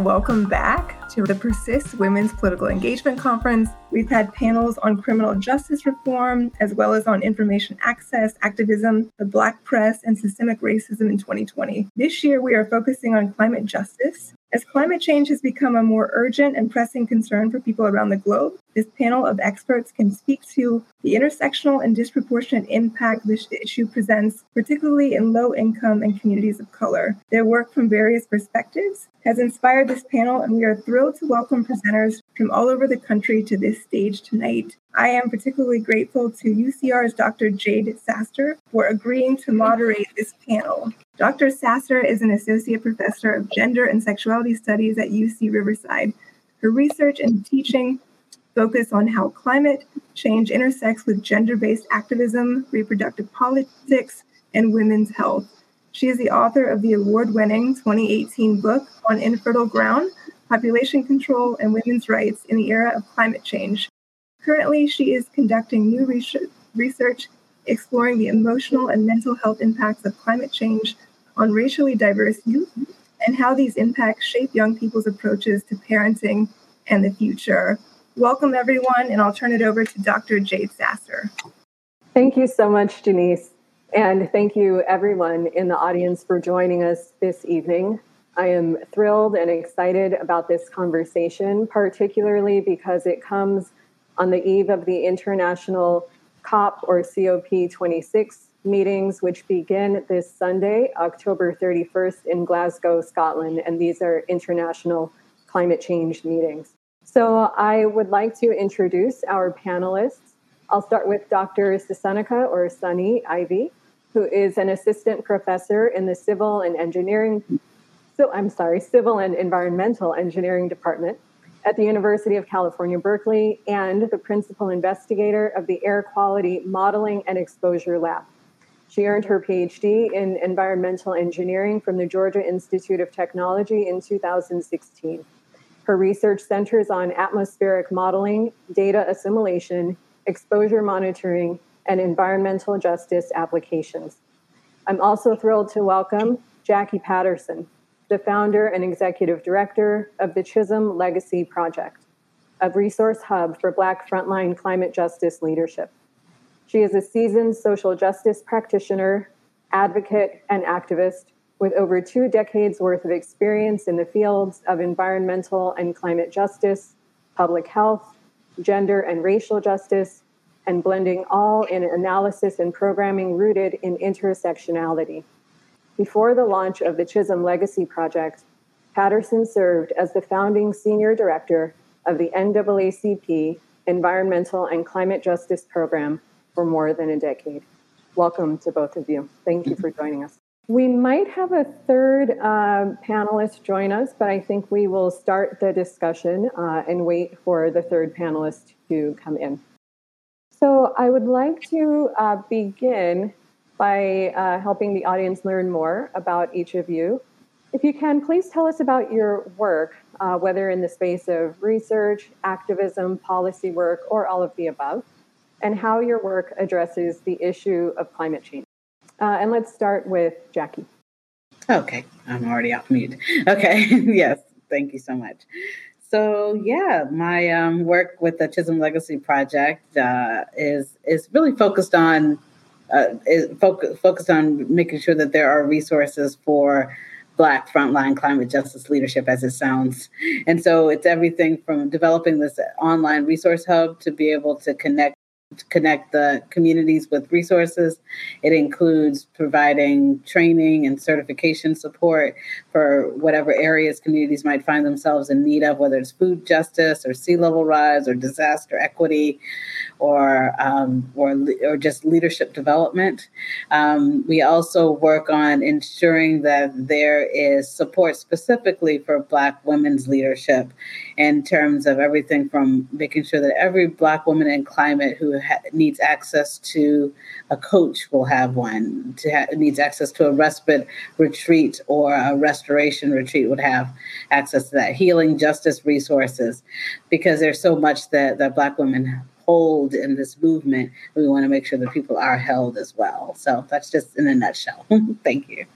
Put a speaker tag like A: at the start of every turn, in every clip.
A: Welcome back to the Persist Women's Political Engagement Conference. We've had panels on criminal justice reform, as well as on information access, activism, the Black press, and systemic racism in 2020. This year, we are focusing on climate justice. As climate change has become a more urgent and pressing concern for people around the globe, this panel of experts can speak to the intersectional and disproportionate impact this issue presents, particularly in low income and communities of color. Their work from various perspectives has inspired this panel, and we are thrilled to welcome presenters from all over the country to this stage tonight. I am particularly grateful to UCR's Dr. Jade Sasser for agreeing to moderate this panel. Dr. Sasser is an associate professor of gender and sexuality studies at UC Riverside. Her research and teaching focus on how climate change intersects with gender based activism, reproductive politics, and women's health. She is the author of the award winning 2018 book on infertile ground population control and women's rights in the era of climate change. Currently, she is conducting new research exploring the emotional and mental health impacts of climate change on racially diverse youth and how these impacts shape young people's approaches to parenting and the future. Welcome, everyone, and I'll turn it over to Dr. Jade Sasser.
B: Thank you so much, Janice. And thank you, everyone in the audience, for joining us this evening. I am thrilled and excited about this conversation, particularly because it comes on the eve of the International COP or COP26 meetings, which begin this Sunday, October 31st, in Glasgow, Scotland. And these are international climate change meetings. So I would like to introduce our panelists. I'll start with Dr. Cesunica or Sunny Ivey, who is an assistant professor in the civil and engineering so I'm sorry, Civil and Environmental Engineering Department at the University of California, Berkeley, and the principal investigator of the Air Quality Modeling and Exposure Lab. She earned her PhD in environmental engineering from the Georgia Institute of Technology in 2016. Her research centers on atmospheric modeling, data assimilation, exposure monitoring, and environmental justice applications. I'm also thrilled to welcome Jackie Patterson, the founder and executive director of the Chisholm Legacy Project, a resource hub for Black frontline climate justice leadership. She is a seasoned social justice practitioner, advocate, and activist with over two decades worth of experience in the fields of environmental and climate justice, public health, gender and racial justice, and blending all in analysis and programming rooted in intersectionality. Before the launch of the Chisholm Legacy Project, Patterson served as the founding senior director of the NAACP Environmental and Climate Justice Program for more than a decade. Welcome to both of you. Thank you for joining us. We might have a third uh, panelist join us, but I think we will start the discussion uh, and wait for the third panelist to come in. So I would like to uh, begin by uh, helping the audience learn more about each of you. If you can, please tell us about your work, uh, whether in the space of research, activism, policy work, or all of the above, and how your work addresses the issue of climate change. Uh, and let's start with Jackie.
C: Okay, I'm already off mute. Okay, yes, thank you so much. So yeah, my um, work with the Chisholm Legacy Project uh, is is really focused on uh, is focus, focused on making sure that there are resources for Black frontline climate justice leadership, as it sounds. And so it's everything from developing this online resource hub to be able to connect connect the communities with resources. It includes providing training and certification support for whatever areas communities might find themselves in need of, whether it's food justice or sea level rise or disaster equity or um, or or just leadership development. Um, we also work on ensuring that there is support specifically for Black women's leadership in terms of everything from making sure that every Black woman in climate who ha- needs access to a coach will have one, to ha- needs access to a respite retreat or a restoration retreat would have access to that healing justice resources because there's so much that, that Black women hold in this movement. We want to make sure that people are held as well. So that's just in a nutshell. Thank you.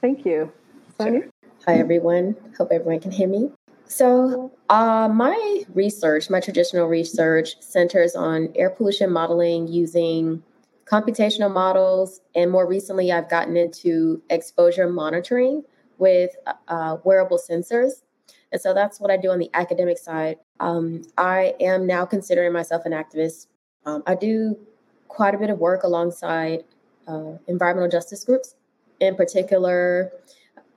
B: Thank you. Sonia? Sure.
D: Hi, everyone. Hope everyone can hear me. So, uh, my research, my traditional research, centers on air pollution modeling using computational models. And more recently, I've gotten into exposure monitoring with uh, wearable sensors. And so that's what I do on the academic side. Um, I am now considering myself an activist. Um, I do quite a bit of work alongside uh, environmental justice groups, in particular,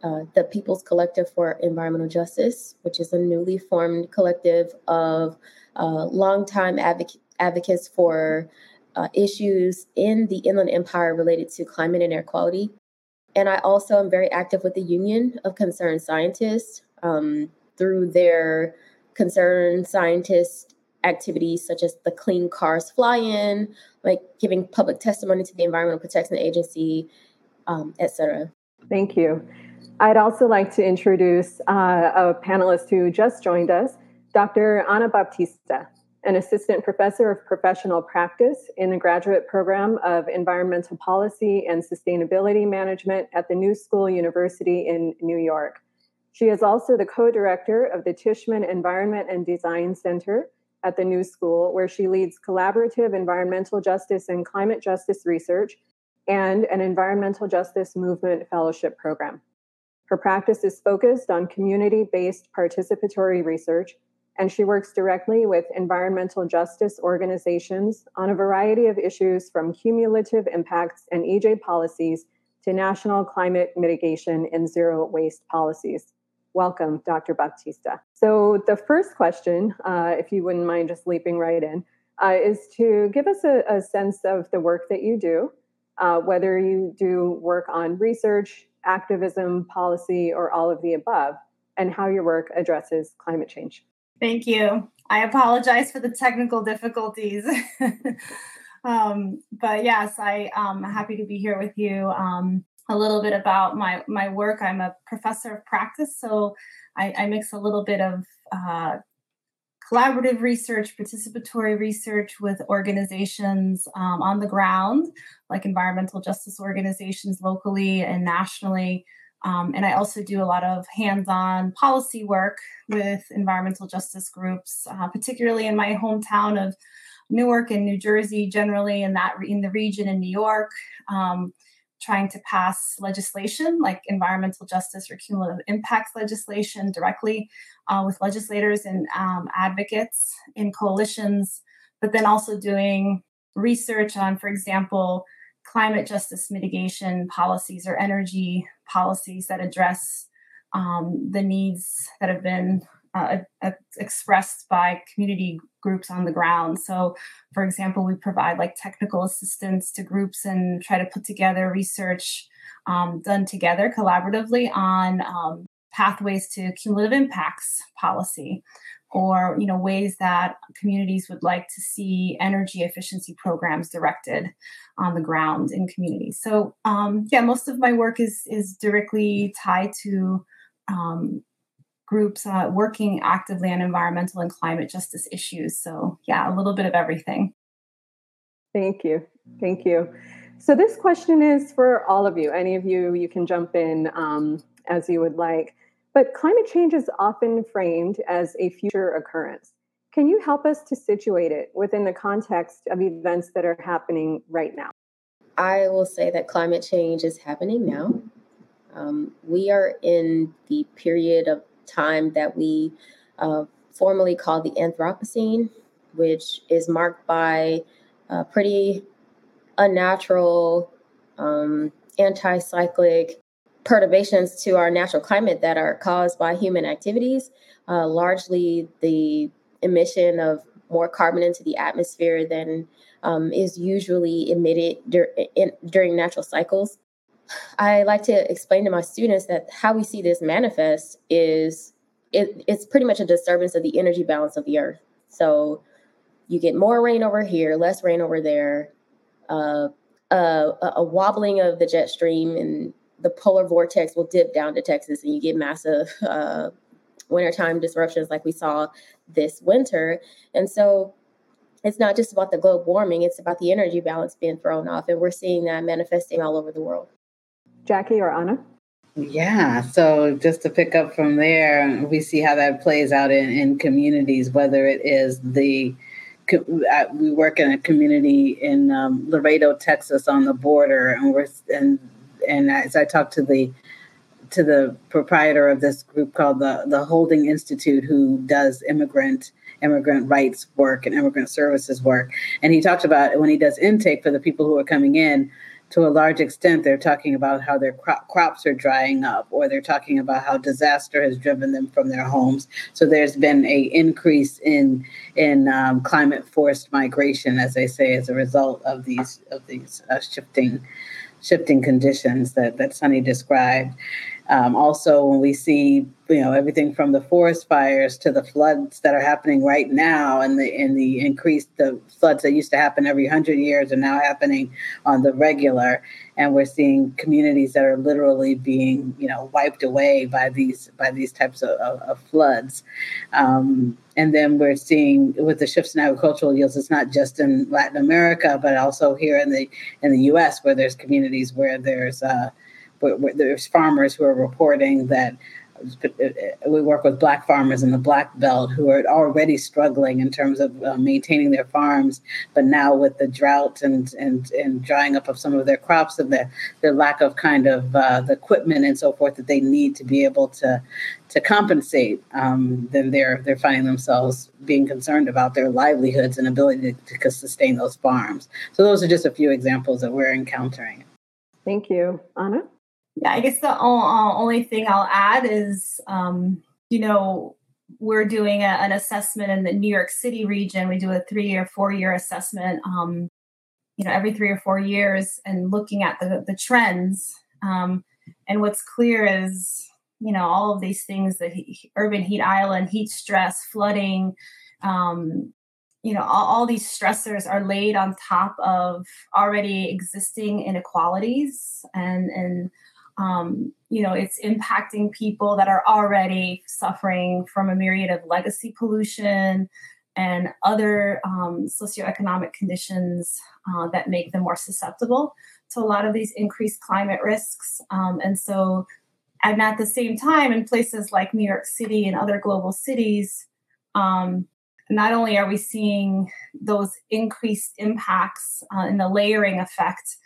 D: uh, the People's Collective for Environmental Justice, which is a newly formed collective of uh, longtime advoc- advocates for uh, issues in the Inland Empire related to climate and air quality. And I also am very active with the Union of Concerned Scientists um, through their concerned scientist activities such as the Clean Cars Fly In, like giving public testimony to the Environmental Protection Agency, um, et cetera.
B: Thank you. I'd also like to introduce uh, a panelist who just joined us, Dr. Ana Baptista, an assistant professor of professional practice in the graduate program of environmental policy and sustainability management at the New School University in New York. She is also the co director of the Tishman Environment and Design Center at the New School, where she leads collaborative environmental justice and climate justice research and an environmental justice movement fellowship program. Her practice is focused on community based participatory research, and she works directly with environmental justice organizations on a variety of issues from cumulative impacts and EJ policies to national climate mitigation and zero waste policies. Welcome, Dr. Baptista. So, the first question, uh, if you wouldn't mind just leaping right in, uh, is to give us a, a, sense of the work that you do, uh, whether you do work on research, activism, policy, or all of the above, and how your work addresses climate change.
E: Thank you. I apologize for the technical difficulties. um, but yes, I am happy to be here with you. Um, a little bit about my my work. I'm a professor of practice, so I, I mix a little bit of uh, collaborative research, participatory research with organizations um, on the ground, like environmental justice organizations locally and nationally. Um, and I also do a lot of hands on policy work with environmental justice groups, uh, particularly in my hometown of Newark and New Jersey, generally in that in the region in New York. Um, trying to pass legislation like environmental justice or cumulative impacts legislation directly uh, with legislators and um, advocates in coalitions, but then also doing research on, for example, climate justice mitigation policies or energy policies that address um, the needs that have been uh, expressed by community groups on the ground. So, for example, we provide like technical assistance to groups and try to put together research um, done together collaboratively on um, pathways to cumulative impacts policy or you know ways that communities would like to see energy efficiency programs directed on the ground in communities so um, yeah most of my work is is directly tied to um, groups uh, working actively on environmental and climate justice issues. So, yeah, a little bit of everything.
B: Thank you. Thank you. So, this question is for all of you. Any of you, you can jump in um, as you would like. But climate change is often framed as a future occurrence. Can you help us to situate it within the context of events that are happening right now?
D: I will say that climate change is happening now. Um, we are in the period of time that we uh, formally call the Anthropocene, which is marked by uh, pretty unnatural, um, anti cyclic perturbations to our natural climate that are caused by human activities, uh, largely the emission of more carbon into the atmosphere than um, is usually emitted dur- in, during natural cycles. I like to explain to my students that how we see this manifest is it, it's pretty much a disturbance of the energy balance of the earth. So you get more rain over here, less rain over there, uh, uh, a wobbling of the jet stream, and the polar vortex will dip down to Texas, and you get massive uh, wintertime disruptions like we saw this winter. And so it's not just about the globe warming, it's about the energy balance being thrown off. And we're seeing that manifesting all over the world.
B: Jackie or Ana?
C: Yeah, so just to pick up from there, we see how that plays out in, in communities, whether it is the uh, we work in a community in um, Laredo, Texas, on the border, and we're and and as I talked to the to the proprietor of this group called the the Holding Institute, who does immigrant immigrant rights work and immigrant services work, and he talked about when he does intake for the people who are coming in to a large extent, they're talking about how their crop, crops are drying up, or they're talking about how disaster has driven them from their homes. So there's been a increase in in um, climate forced migration, as they say, as a result of these of these uh, shifting shifting conditions that that Sunny described. Um, also, when we see you know everything from the forest fires to the floods that are happening right now, and the and the increased the floods that used to happen every hundred years are now happening on the regular, and we're seeing communities that are literally being you know wiped away by these by these types of, of, of floods. Um, and then we're seeing with the shifts in agricultural yields, it's not just in Latin America, but also here in the in the U.S. where there's communities where there's uh, there's farmers who are reporting that we work with black farmers in the black belt who are already struggling in terms of uh, maintaining their farms but now with the drought and and and drying up of some of their crops and their their lack of kind of uh, the equipment and so forth that they need to be able to to compensate um, then they're they're finding themselves being concerned about their livelihoods and ability to, to sustain those farms. So those are just a few examples that we're encountering.
B: Thank you. Ana
E: yeah, I guess the uh, only thing I'll add is, um, you know, we're doing a, an assessment in the New York City region. We do a three or four year assessment, um, you know, every three or four years and looking at the, the trends. Um, and what's clear is, you know, all of these things the he, urban heat island, heat stress, flooding, um, you know, all, all these stressors are laid on top of already existing inequalities and, and, um, you know, it's impacting people that are already suffering from a myriad of legacy pollution and other um, socioeconomic conditions uh, that make them more susceptible to a lot of these increased climate risks. Um, and so, and at the same time, in places like New York City and other global cities, um, not only are we seeing those increased impacts uh, in the layering effect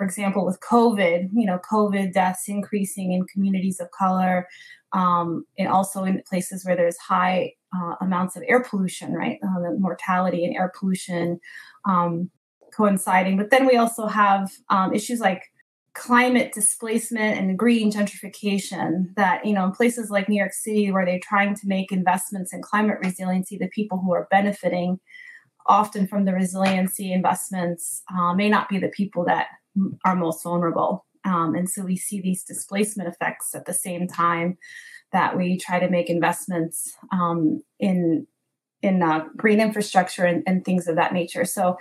E: for example, with COVID, you know, COVID deaths increasing in communities of color, um, and also in places where there's high uh, amounts of air pollution, right? Uh, the mortality and air pollution um, coinciding. But then we also have um, issues like climate displacement and green gentrification that you know in places like new york city where they're trying to make investments in climate resiliency the people who are benefiting often from the resiliency investments uh, may not be the people that are most vulnerable. Um, and so we see these displacement effects at the same time that we try to make investments um, in in uh, green infrastructure and, and, things of that nature. So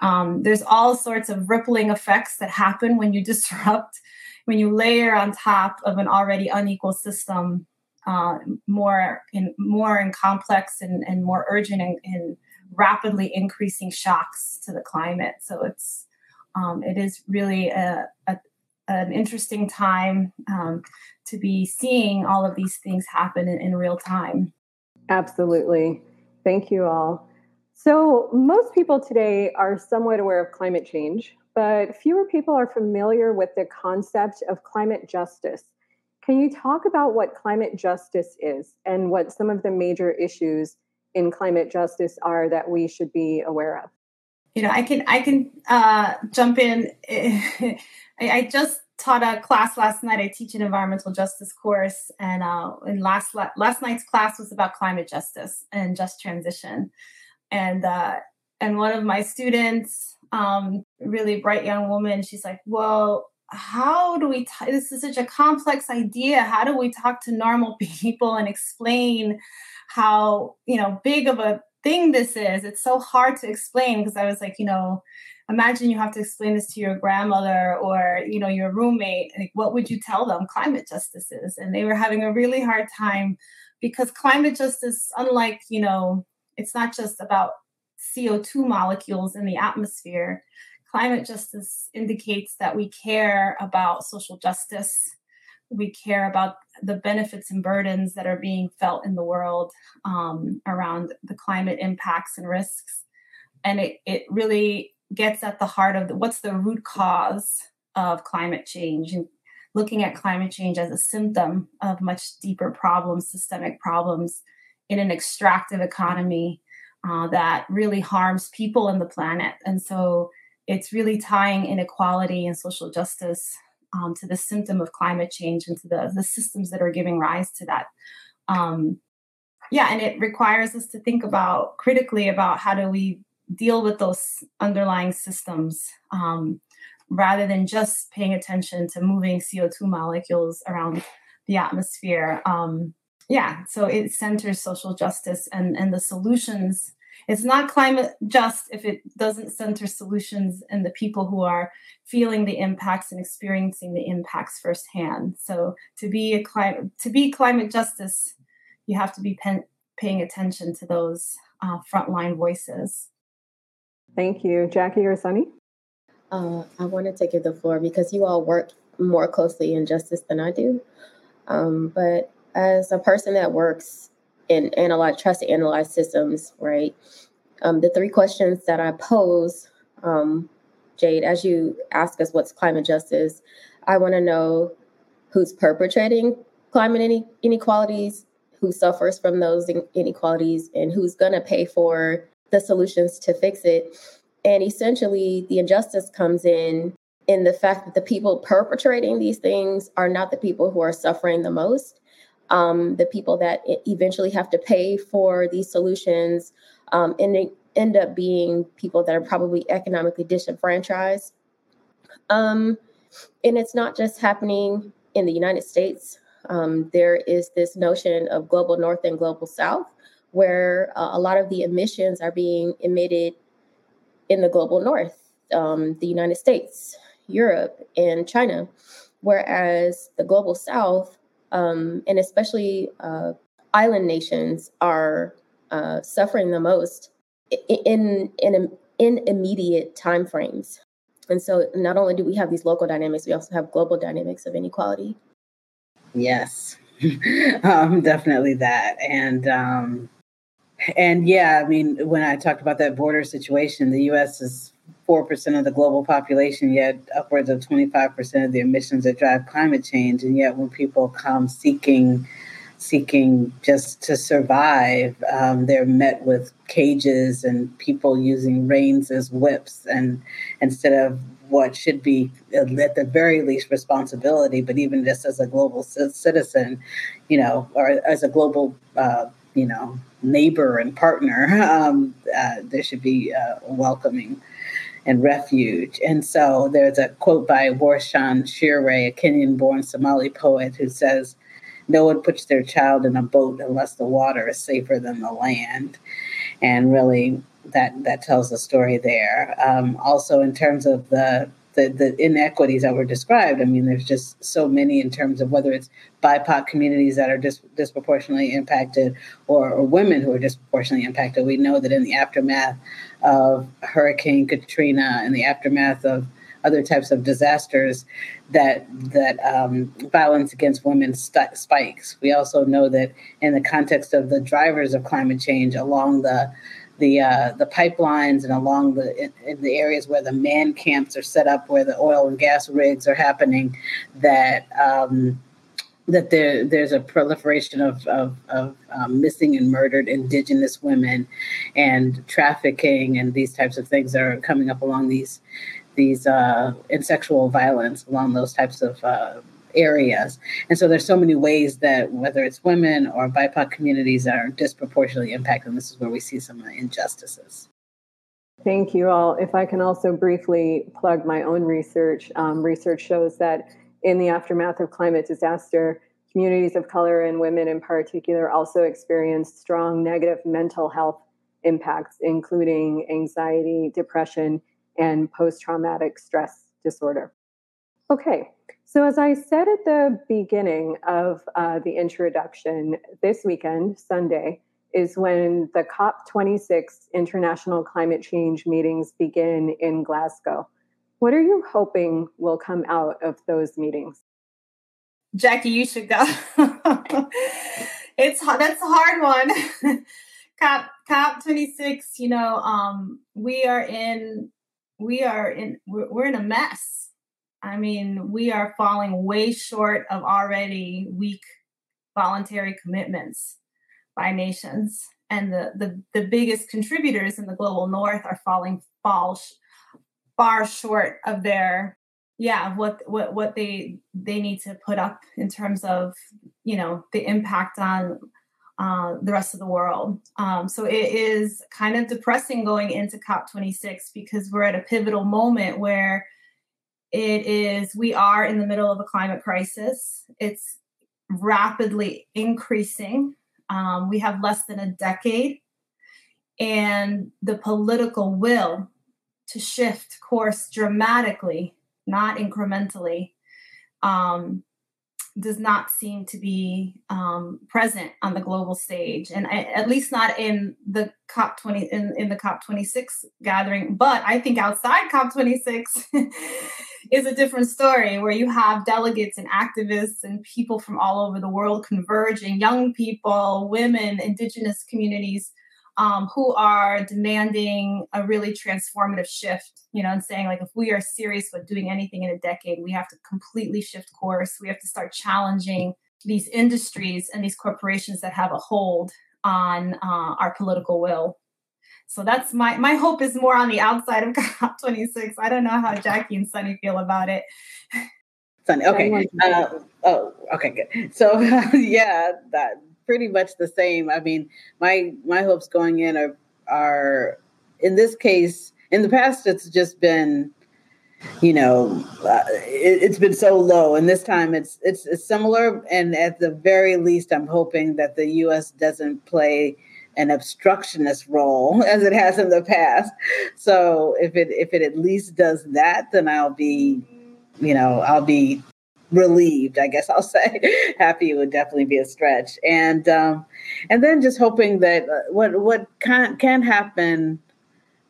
E: um, there's all sorts of rippling effects that happen when you disrupt, when you layer on top of an already unequal system, uh, more in more and complex and, and more urgent and, and rapidly increasing shocks to the climate. So it's um, it is really a, a, an interesting time um, to be seeing all of these things happen in, in real time.
B: Absolutely. Thank you all. So, most people today are somewhat aware of climate change, but fewer people are familiar with the concept of climate justice. Can you talk about what climate justice is and what some of the major issues in climate justice are that we should be aware of?
E: You know, I can I can uh, jump in. I, I, just taught a class last night. I teach an environmental justice course, and uh, in last last night's class was about climate justice and just transition, and uh, and one of my students, um, really bright young woman, she's like, well. How do we? T- this is such a complex idea. How do we talk to normal people and explain how you know big of a thing this is. It's so hard to explain because I was like, you know, imagine you have to explain this to your grandmother or you know your roommate like what would you tell them? Climate justice is. And they were having a really hard time because climate justice unlike you know it's not just about co2 molecules in the atmosphere. Climate justice indicates that we care about social justice we care about the benefits and burdens that are being felt in the world um, around the climate impacts and risks. And it, it really gets at the heart of the, what's the root cause of climate change and looking at climate change as a symptom of much deeper problems, systemic problems in an extractive economy uh, that really harms people and the planet. And so it's really tying inequality and social justice um, to the symptom of climate change and to the, the systems that are giving rise to that. Um, yeah, and it requires us to think about critically about how do we deal with those underlying systems um, rather than just paying attention to moving CO2 molecules around the atmosphere. Um, yeah, so it centers social justice and, and the solutions it's not climate just if it doesn't center solutions in the people who are feeling the impacts and experiencing the impacts firsthand. So to be a climate to be climate justice, you have to be pen, paying attention to those uh, frontline voices.
B: Thank you, Jackie or Sunny.
D: Uh, I wanted to give the floor because you all work more closely in justice than I do. Um, but as a person that works and analyze, tries to analyze systems, right? Um, the three questions that I pose, um, Jade, as you ask us what's climate justice, I want to know who's perpetrating climate inequalities, who suffers from those inequalities, and who's going to pay for the solutions to fix it. And essentially, the injustice comes in in the fact that the people perpetrating these things are not the people who are suffering the most um, the people that eventually have to pay for these solutions um, and end up being people that are probably economically disenfranchised. Um, and it's not just happening in the United States. Um, there is this notion of global north and global south, where uh, a lot of the emissions are being emitted in the global north, um, the United States, Europe, and China, whereas the global south um, and especially uh, island nations are uh, suffering the most in in in immediate time frames. And so, not only do we have these local dynamics, we also have global dynamics of inequality.
C: Yes, um, definitely that, and um, and yeah, I mean, when I talked about that border situation, the U.S. is 4% of the global population, yet upwards of 25% of the emissions that drive climate change. And yet, when people come seeking, seeking just to survive, um, they're met with cages and people using reins as whips, and instead of what should be at the very least responsibility, but even just as a global citizen, you know, or as a global, uh, you know, neighbor and partner, um, uh, there should be uh, welcoming and refuge. And so there's a quote by Warsan Shire, a Kenyan born Somali poet, who says, No one puts their child in a boat unless the water is safer than the land. And really, that, that tells the story there. Um, also, in terms of the the, the inequities that were described. I mean, there's just so many in terms of whether it's BIPOC communities that are dis- disproportionately impacted or, or, women who are disproportionately impacted. We know that in the aftermath of Hurricane Katrina, and the aftermath of other types of disasters, that that um, violence against women st- spikes. We also know that in the context of the drivers of climate change along the the uh, the pipelines and along the in, in, the areas where the man camps are set up, where the oil and gas rigs are happening, that um, that there there's a proliferation of of, of um, missing and murdered Indigenous women, and trafficking and these types of things are coming up along these these uh, and sexual violence along those types of uh, areas. And so there's so many ways that whether it's women or BIPOC communities are disproportionately impacted, and this is where we see some injustices.
B: Thank you all. If I can also briefly plug my own research, um, research shows that in the aftermath of climate disaster, communities of color and women in particular also experience strong negative mental health impacts, including anxiety, depression, and post traumatic stress disorder. Okay, so, as I said at the beginning of uh, the introduction, this weekend, Sunday, is when the COP26 international climate change meetings begin in Glasgow. What are you hoping will come out of those meetings?
E: Jackie, you should go. it's that's a hard one. COP COP 26, you know, um, we are in we are in we're, we're in a mess. I mean, we are falling way short of already weak voluntary commitments by nations. And the, the, the biggest contributors in the global north are falling fall far short of their yeah what what what they they need to put up in terms of you know the impact on uh, the rest of the world. Um, so it is kind of depressing going into COP26 because we're at a pivotal moment where it is we are in the middle of a climate crisis. It's rapidly increasing. Um, we have less than a decade, and the political will to shift course dramatically, not incrementally, um, does not seem to be um, present on the global stage, and I, at least not in the COP twenty in, in the COP twenty six gathering. But I think outside COP twenty six is a different story, where you have delegates and activists and people from all over the world converging, young people, women, indigenous communities um, who are demanding a really transformative shift, you know, and saying, like, if we are serious about doing anything in a decade, we have to completely shift course. We have to start challenging these industries and these corporations that have a hold on uh, our political will. So that's my my hope is more on the outside of COP26. I don't know how Jackie and Sunny feel about it.
C: Sunny, okay. Uh, oh, okay, good. So yeah, that pretty much the same. I mean, my my hopes going in are are in this case. In the past, it's just been, you know, uh, it, has been so low, and this time it's, it's it's similar. And at the very least, I'm hoping that the U.S. doesn't play an obstructionist role as it has in the past. So if it if it at least does that, then I'll be, you know, I'll be relieved i guess i'll say. Happy would definitely be a stretch. And um and then just hoping that uh, what what can can happen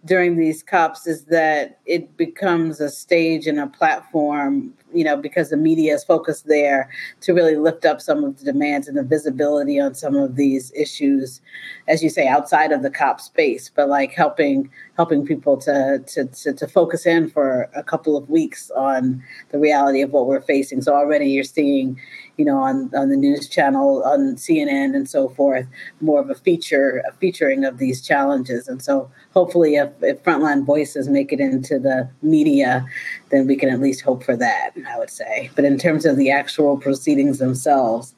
C: during these COPs is that it becomes a stage and a platform you know, because the media is focused there to really lift up some of the demands and the visibility on some of these issues, as you say, outside of the cop space, but like helping helping people to to to, to focus in for a couple of weeks on the reality of what we're facing. So already you're seeing, you know, on, on the news channel, on CNN and so forth, more of a feature, a featuring of these challenges. And so hopefully if, if frontline voices make it into the media, then we can at least hope for that, I would say. But in terms of the actual proceedings themselves,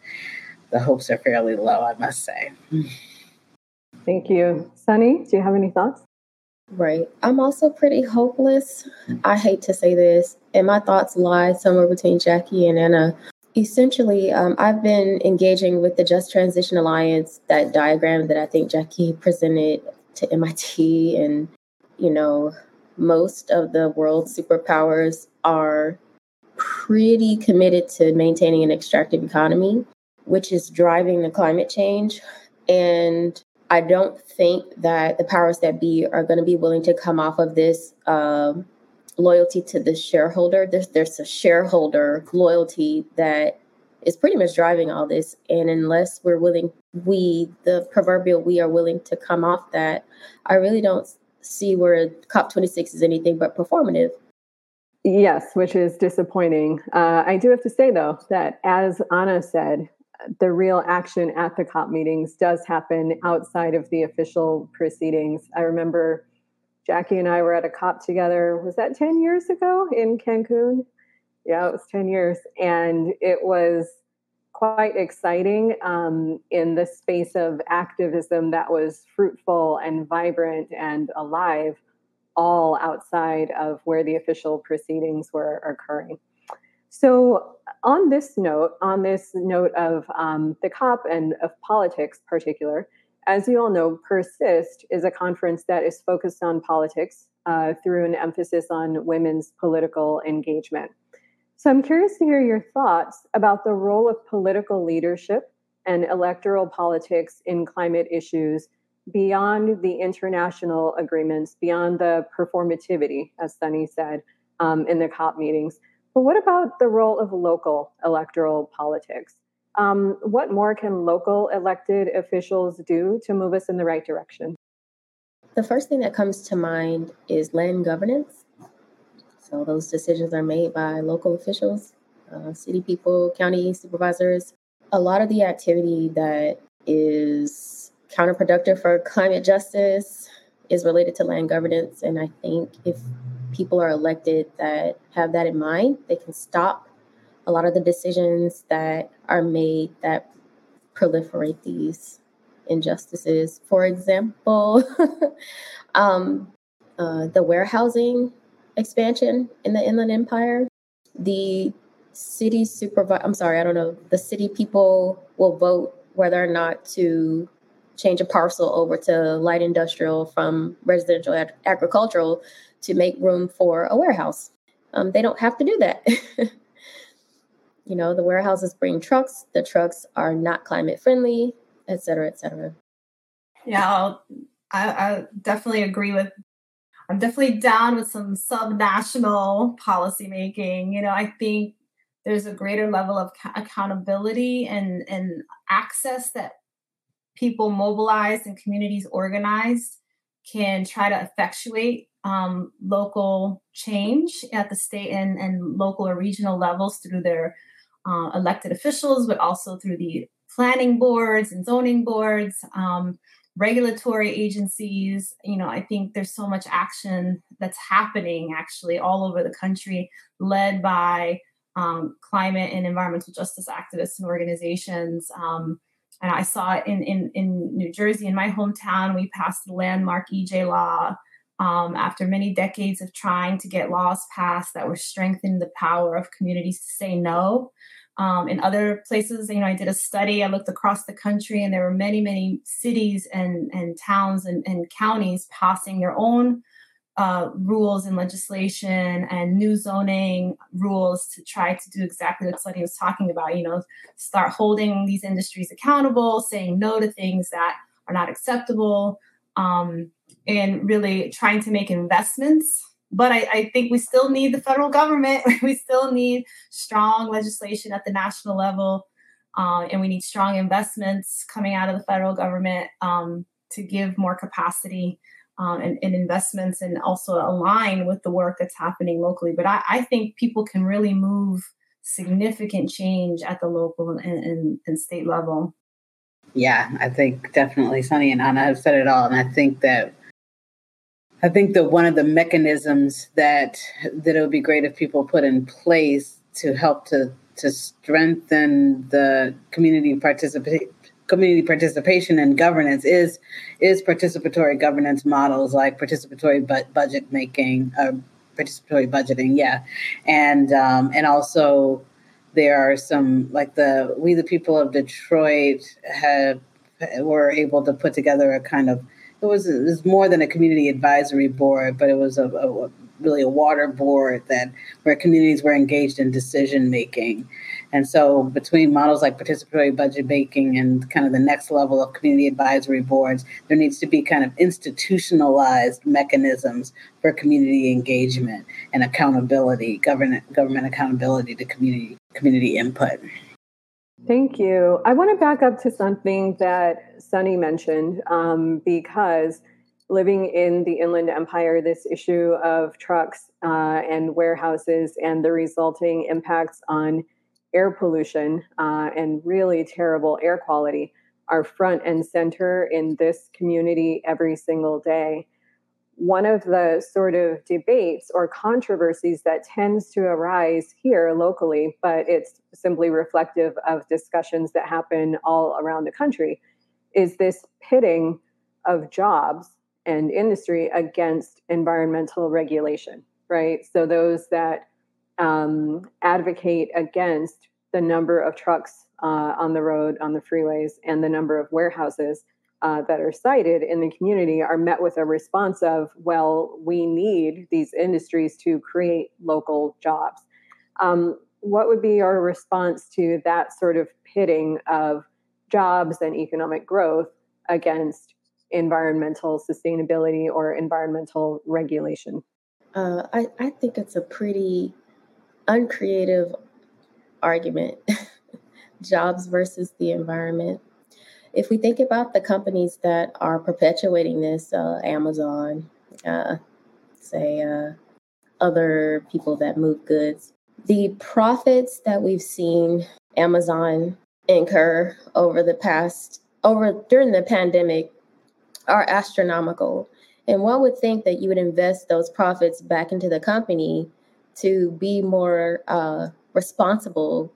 C: the hopes are fairly low, I must say.
B: Thank you. Sunny, do you have any thoughts?
D: Right. I'm also pretty hopeless. I hate to say this, and my thoughts lie somewhere between Jackie and Ana essentially, um, I've been engaging with the Just Transition Alliance, that diagram that I think Jackie presented to MIT. And, you know, most of the world's superpowers are pretty committed to maintaining an extractive economy, which is driving the climate change. And I don't think that the powers that be are going to be willing to come off of this um, loyalty to the shareholder. There's there's a shareholder loyalty that is pretty much driving all this. And unless we're willing, we the proverbial we are willing to come off that, I really don't see where COP26 is anything but performative.
B: Yes, which is disappointing. Uh, I do have to say though that as Ana said, the real action at the COP meetings does happen outside of the official proceedings. I remember Jackie and I were at a COP together. Was that 10 years ago in Cancun? Yeah, it was 10 years. And it was quite exciting um, in the space of activism that was fruitful and vibrant and alive, all outside of where the official proceedings were occurring. So, on this note, on this note of um, the COP and of politics, particular, as you all know, Persist is a conference that is focused on politics uh, through an emphasis on women's political engagement. So I'm curious to hear your thoughts about the role of political leadership and electoral politics in climate issues beyond the international agreements, beyond the performativity, as Sunny said um, in the COP meetings. But what about the role of local electoral politics? Um, what more can local elected officials do to move us in the right direction?
D: The first thing that comes to mind is land governance. So those decisions are made by local officials, uh, city people, county supervisors. A lot of the activity that is counterproductive for climate justice is related to land governance. And I think if people are elected that have that in mind, they can stop a lot of the decisions that are made that proliferate these injustices. For example, um, uh, the warehousing expansion in the Inland Empire, the city supervisor, I'm sorry, I don't know, the city people will vote whether or not to change a parcel over to light industrial from residential ag- agricultural to make room for a warehouse. Um, they don't have to do that. you know, the warehouses bring trucks, the trucks are not climate friendly, et cetera, et cetera.
E: Yeah, I'll, I, I definitely agree with. I'm definitely down with some sub-national policy making. You know, I think there's a greater level of accountability and and access that people mobilized and communities organized can try to effectuate um, local change at the state and, and local or regional levels through their uh, elected officials, but also through the planning boards and zoning boards, um, regulatory agencies. You know, I think there's so much action that's happening actually all over the country, led by um, climate and environmental justice activists and organizations. Um, and I saw it in, in, in New Jersey, in my hometown. We passed the landmark EJ law um, after many decades of trying to get laws passed that were strengthening the power of communities to say no. Um, in other places, you know, I did a study, I looked across the country, and there were many, many cities and, and towns and, and counties passing their own uh, rules and legislation and new zoning rules to try to do exactly what Sunny was talking about. You know, start holding these industries accountable, saying no to things that are not acceptable, um, and really trying to make investments. But I, I think we still need the federal government. we still need strong legislation at the national level. Uh, and we need strong investments coming out of the federal government um, to give more capacity um, and, and, investments and also align with the work that's happening locally. But I, I think people can really move significant change at the local and, and, and, state level.
C: Yeah, I think definitely Sunny and Ana have said it all. And I think that I think that one of the mechanisms that that it would be great if people put in place to help to to strengthen the community participation community participation and governance is is participatory governance models like participatory bu- budget making, uh, participatory budgeting, yeah, and um, and also there are some like the we the people of Detroit have were able to put together a kind of it was it was more than a community advisory board, but it was a, a really a water board that where communities were engaged in decision making and so, between models like participatory budget making and kind of the next level of community advisory boards, there needs to be kind of institutionalized mechanisms for community engagement and accountability, government government accountability to community community input.
B: Thank you. I want to back up to something that Sunny mentioned um, because living in the Inland Empire, this issue of trucks uh, and warehouses and the resulting impacts on air pollution uh, and really terrible air quality are front and center in this community every single day. One of the sort of debates or controversies that tends to arise here locally, but it's simply reflective of discussions that happen all around the country, is this pitting of jobs and industry against environmental regulation, right? So those that um, advocate against the number of trucks uh, on the road, on the freeways, and the number of warehouses uh, that are cited in the community are met with a response of, well, we need these industries to create local jobs. Um, what would be your response to that sort of pitting of jobs and economic growth against environmental sustainability or environmental regulation?
D: Uh, I, I think it's a pretty uncreative argument jobs versus the environment. If we think about the companies that are perpetuating this, uh, Amazon, uh, say uh, other people that move goods, the profits that we've seen Amazon incur over the past over during the pandemic are astronomical. And one would think that you would invest those profits back into the company to be more uh, responsible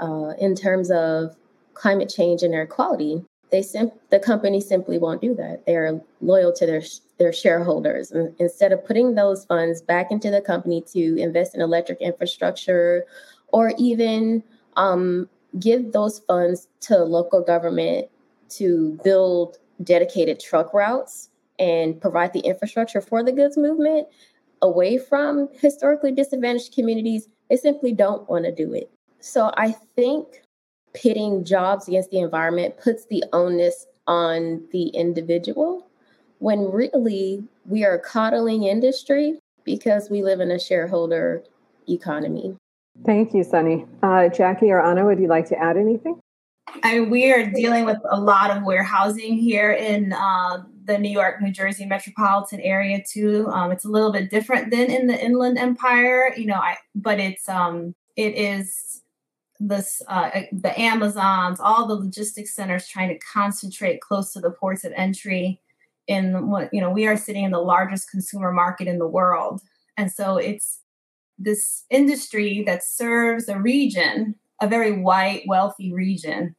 D: uh, in terms of climate change and air quality. They the company simply won't do that. They're loyal to their their shareholders. And instead of putting those funds back into the company to invest in electric infrastructure, or even um, give those funds to local government to build dedicated truck routes and provide the infrastructure for the goods movement away from historically disadvantaged communities, they simply don't want to do it. So I think pitting jobs against the environment puts the onus on the individual when really we are coddling industry because we live in a shareholder economy.
B: Thank you, Sunny. Uh, Jackie or Ana, would you like to add anything?
E: I mean, we are dealing with a lot of warehousing here in uh, the New York, New Jersey metropolitan area too. Um, it's a little bit different than in the Inland Empire, you know. I but it's um, it is this uh, the Amazons, all the logistics centers trying to concentrate close to the ports of entry. In what you know, we are sitting in the largest consumer market in the world, and so it's this industry that serves a region, a very white, wealthy region,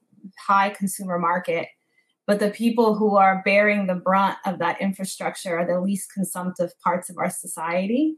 E: high consumer market. But the people who are bearing the brunt of that infrastructure are the least consumptive parts of our society.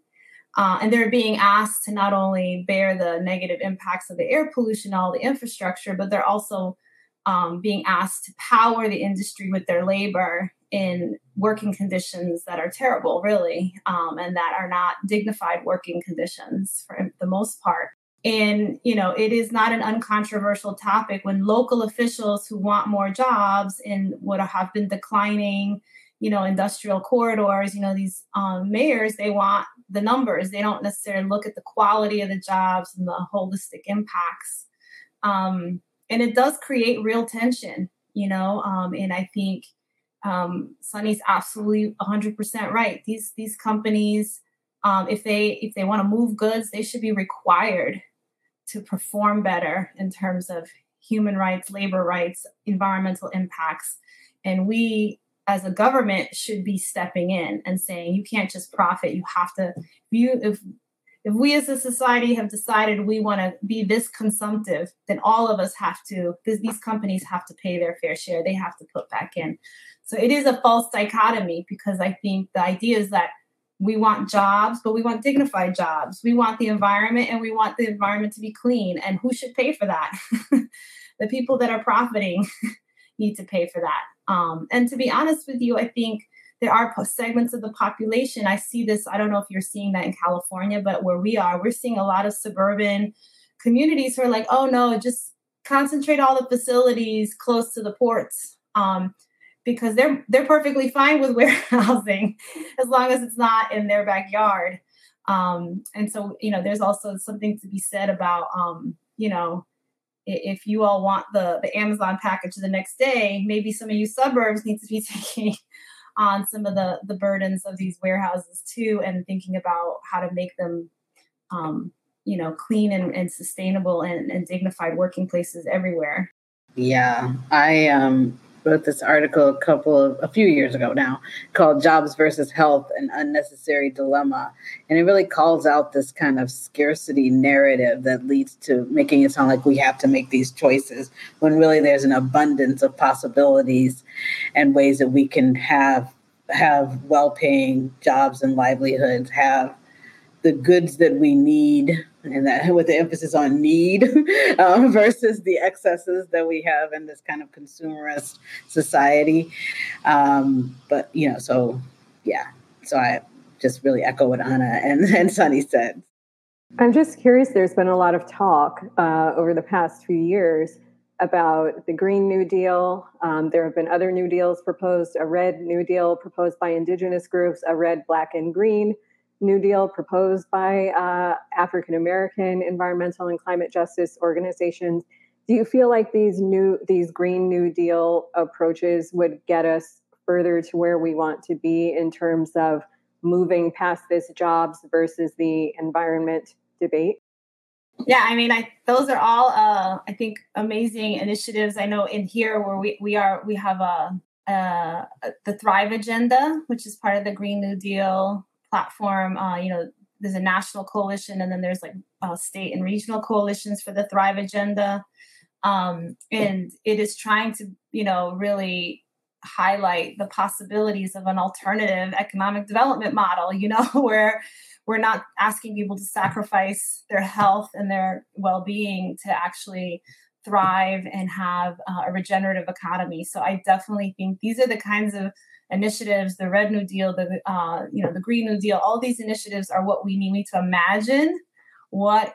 E: Uh, and they're being asked to not only bear the negative impacts of the air pollution, all the infrastructure, but they're also um, being asked to power the industry with their labor in working conditions that are terrible, really, um, and that are not dignified working conditions for the most part. And, you know, it is not an uncontroversial topic when local officials who want more jobs in what have been declining, you know, industrial corridors, you know, these um, mayors, they want the numbers. They don't necessarily look at the quality of the jobs and the holistic impacts. Um, and it does create real tension, you know, um, and I think um, Sunny's absolutely 100% right. These these companies, um, if they if they want to move goods, they should be required to perform better in terms of human rights, labor rights, environmental impacts, and we as a government should be stepping in and saying you can't just profit. You have to you if if we as a society have decided we want to be this consumptive, then all of us have to, because these companies have to pay their fair share. They have to put back in. So it is a false dichotomy because I think the idea is that we want jobs, but we want dignified jobs. We want the environment and we want the environment to be clean. And who should pay for that? the people that are profiting need to pay for that. Um, and to be honest with you, I think there are segments of the population. I see this, I don't know if you're seeing that in California, but where we are, we're seeing a lot of suburban communities who are like, oh no, just concentrate all the facilities close to the ports. Um, because they're they're perfectly fine with warehousing as long as it's not in their backyard. Um, and so, you know, there's also something to be said about, um, you know, if you all want the the Amazon package the next day, maybe some of you suburbs need to be taking on some of the the burdens of these warehouses too, and thinking about how to make them, um, you know, clean and, and sustainable and, and dignified working places everywhere.
C: Yeah, I um wrote this article a couple of a few years ago now called Jobs versus Health an Unnecessary Dilemma. And it really calls out this kind of scarcity narrative that leads to making it sound like we have to make these choices when really there's an abundance of possibilities and ways that we can have have well-paying jobs and livelihoods, have the goods that we need and that with the emphasis on need um, versus the excesses that we have in this kind of consumerist society. Um, but you know, so yeah, so I just really echo what Ana and, and Sunny said.
B: I'm just curious. There's been a lot of talk uh, over the past few years about the Green New Deal. Um, there have been other New Deals proposed, a Red New Deal proposed by Indigenous groups, a Red, Black, and Green New Deal proposed by uh, African American environmental and climate justice organizations. Do you feel like these new these Green New Deal approaches would get us further to where we want to be in terms of moving past this jobs versus the environment debate?
E: Yeah, I mean, I those are all uh, I think amazing initiatives. I know in here where we we are we have a, a the Thrive Agenda, which is part of the Green New Deal platform. Uh, you know, there's a national coalition, and then there's like uh, state and regional coalitions for the Thrive Agenda, um, and it is trying to you know really highlight the possibilities of an alternative economic development model. You know, where we're not asking people to sacrifice their health and their well-being to actually thrive and have uh, a regenerative economy. So I definitely think these are the kinds of initiatives, the Red New Deal, the uh, you know the Green New Deal. All these initiatives are what we need We to imagine what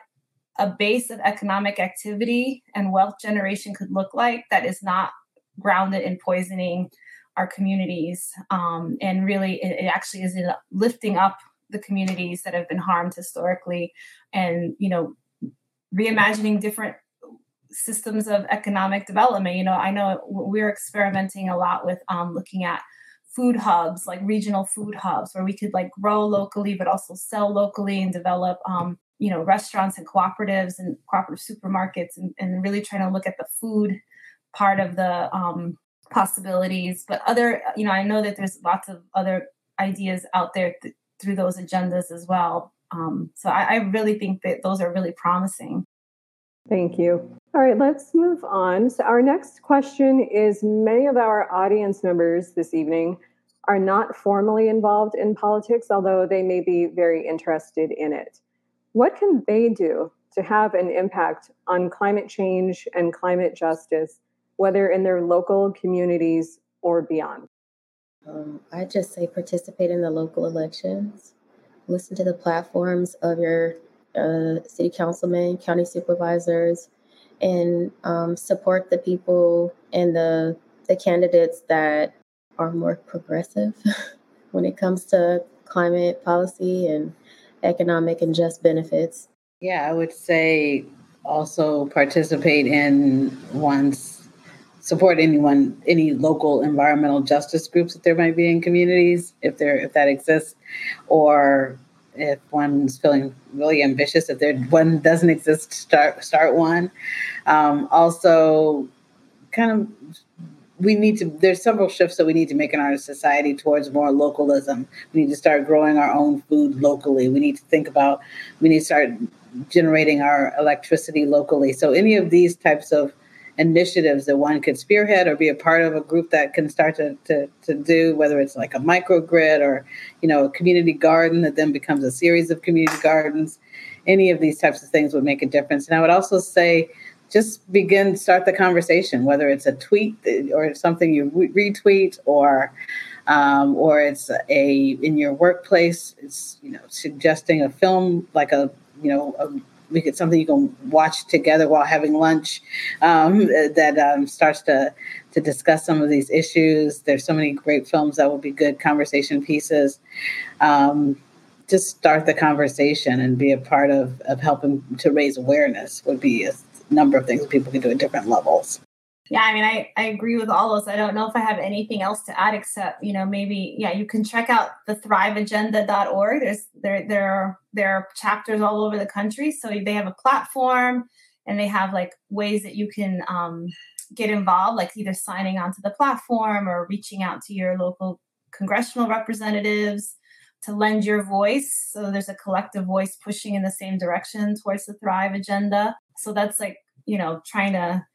E: a base of economic activity and wealth generation could look like that is not grounded in poisoning our communities um, and really it, it actually is in lifting up the communities that have been harmed historically and you know reimagining different systems of economic development you know i know we're experimenting a lot with um, looking at food hubs like regional food hubs where we could like grow locally but also sell locally and develop um, you know restaurants and cooperatives and cooperative supermarkets and, and really trying to look at the food part of the um, possibilities but other you know i know that there's lots of other ideas out there th- through those agendas as well. Um, so I, I really think that those are really promising.
B: Thank you. All right, let's move on. So, our next question is Many of our audience members this evening are not formally involved in politics, although they may be very interested in it. What can they do to have an impact on climate change and climate justice, whether in their local communities or beyond?
D: Um, I just say participate in the local elections, listen to the platforms of your uh, city councilmen, county supervisors, and um, support the people and the the candidates that are more progressive when it comes to climate policy and economic and just benefits.
C: Yeah, I would say also participate in one's support anyone, any local environmental justice groups that there might be in communities, if there if that exists, or if one's feeling really ambitious, if there one doesn't exist, start start one. Um, also, kind of we need to there's several shifts that we need to make in our society towards more localism. We need to start growing our own food locally. We need to think about we need to start generating our electricity locally. So any of these types of initiatives that one could spearhead or be a part of a group that can start to, to, to do, whether it's like a microgrid or, you know, a community garden that then becomes a series of community gardens. Any of these types of things would make a difference. And I would also say, just begin start the conversation, whether it's a tweet or something you retweet or um, or it's a in your workplace. It's you know suggesting a film like a you know a we get something you can watch together while having lunch um, that um, starts to to discuss some of these issues. There's so many great films that will be good conversation pieces. Um, just start the conversation and be a part of of helping to raise awareness would be a number of things people can do at different levels.
E: Yeah, I mean, I, I agree with all those. I don't know if I have anything else to add except, you know, maybe, yeah, you can check out the thriveagenda.org. There's there there are there are chapters all over the country. So they have a platform and they have like ways that you can um, get involved, like either signing onto the platform or reaching out to your local congressional representatives to lend your voice. So there's a collective voice pushing in the same direction towards the Thrive agenda. So that's like, you know, trying to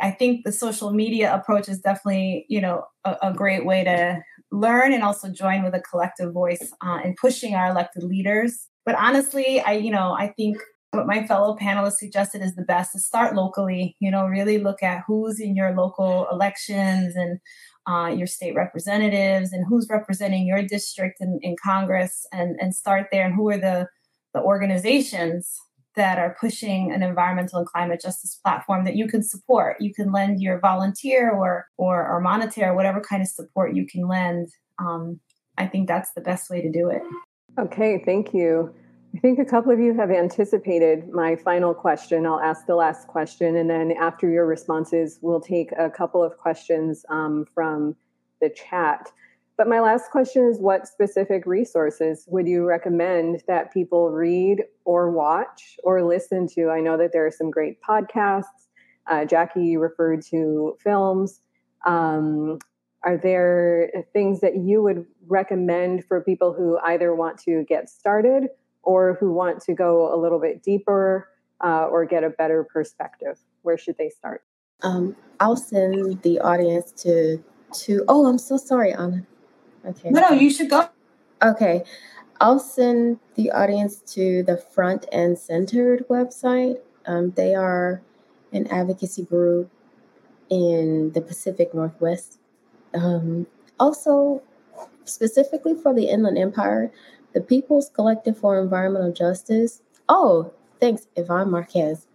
E: I think the social media approach is definitely, you know, a, a great way to learn and also join with a collective voice uh, in pushing our elected leaders. But honestly, I, you know, I think what my fellow panelists suggested is the best is start locally. You know, really look at who's in your local elections and uh, your state representatives and who's representing your district in, in Congress, and and start there. And who are the the organizations that are pushing an environmental and climate justice platform that you can support. You can lend your volunteer or or, or monetary, whatever kind of support you can lend. Um, I think that's the best way to do it.
B: Okay, thank you. I think a couple of you have anticipated my final question. I'll ask the last question, and then after your responses, we'll take a couple of questions um, from the chat. But my last question is what specific resources would you recommend that people read or watch or listen to? I know that there are some great podcasts. Uh, Jackie referred to films. Um, are there things that you would recommend for people who either want to get started or who want to go a little bit deeper uh, or get a better perspective? Where should they start?
D: Um, I'll send the audience to to. Oh, I'm so sorry, Ana.
E: Okay. No, no, you should go.
D: Okay, I'll send the audience to the Front and Centered website. Um, they are an advocacy group in the Pacific Northwest. Um, also, specifically for the Inland Empire, the People's Collective for Environmental Justice. Oh, thanks, Yvonne Marquez.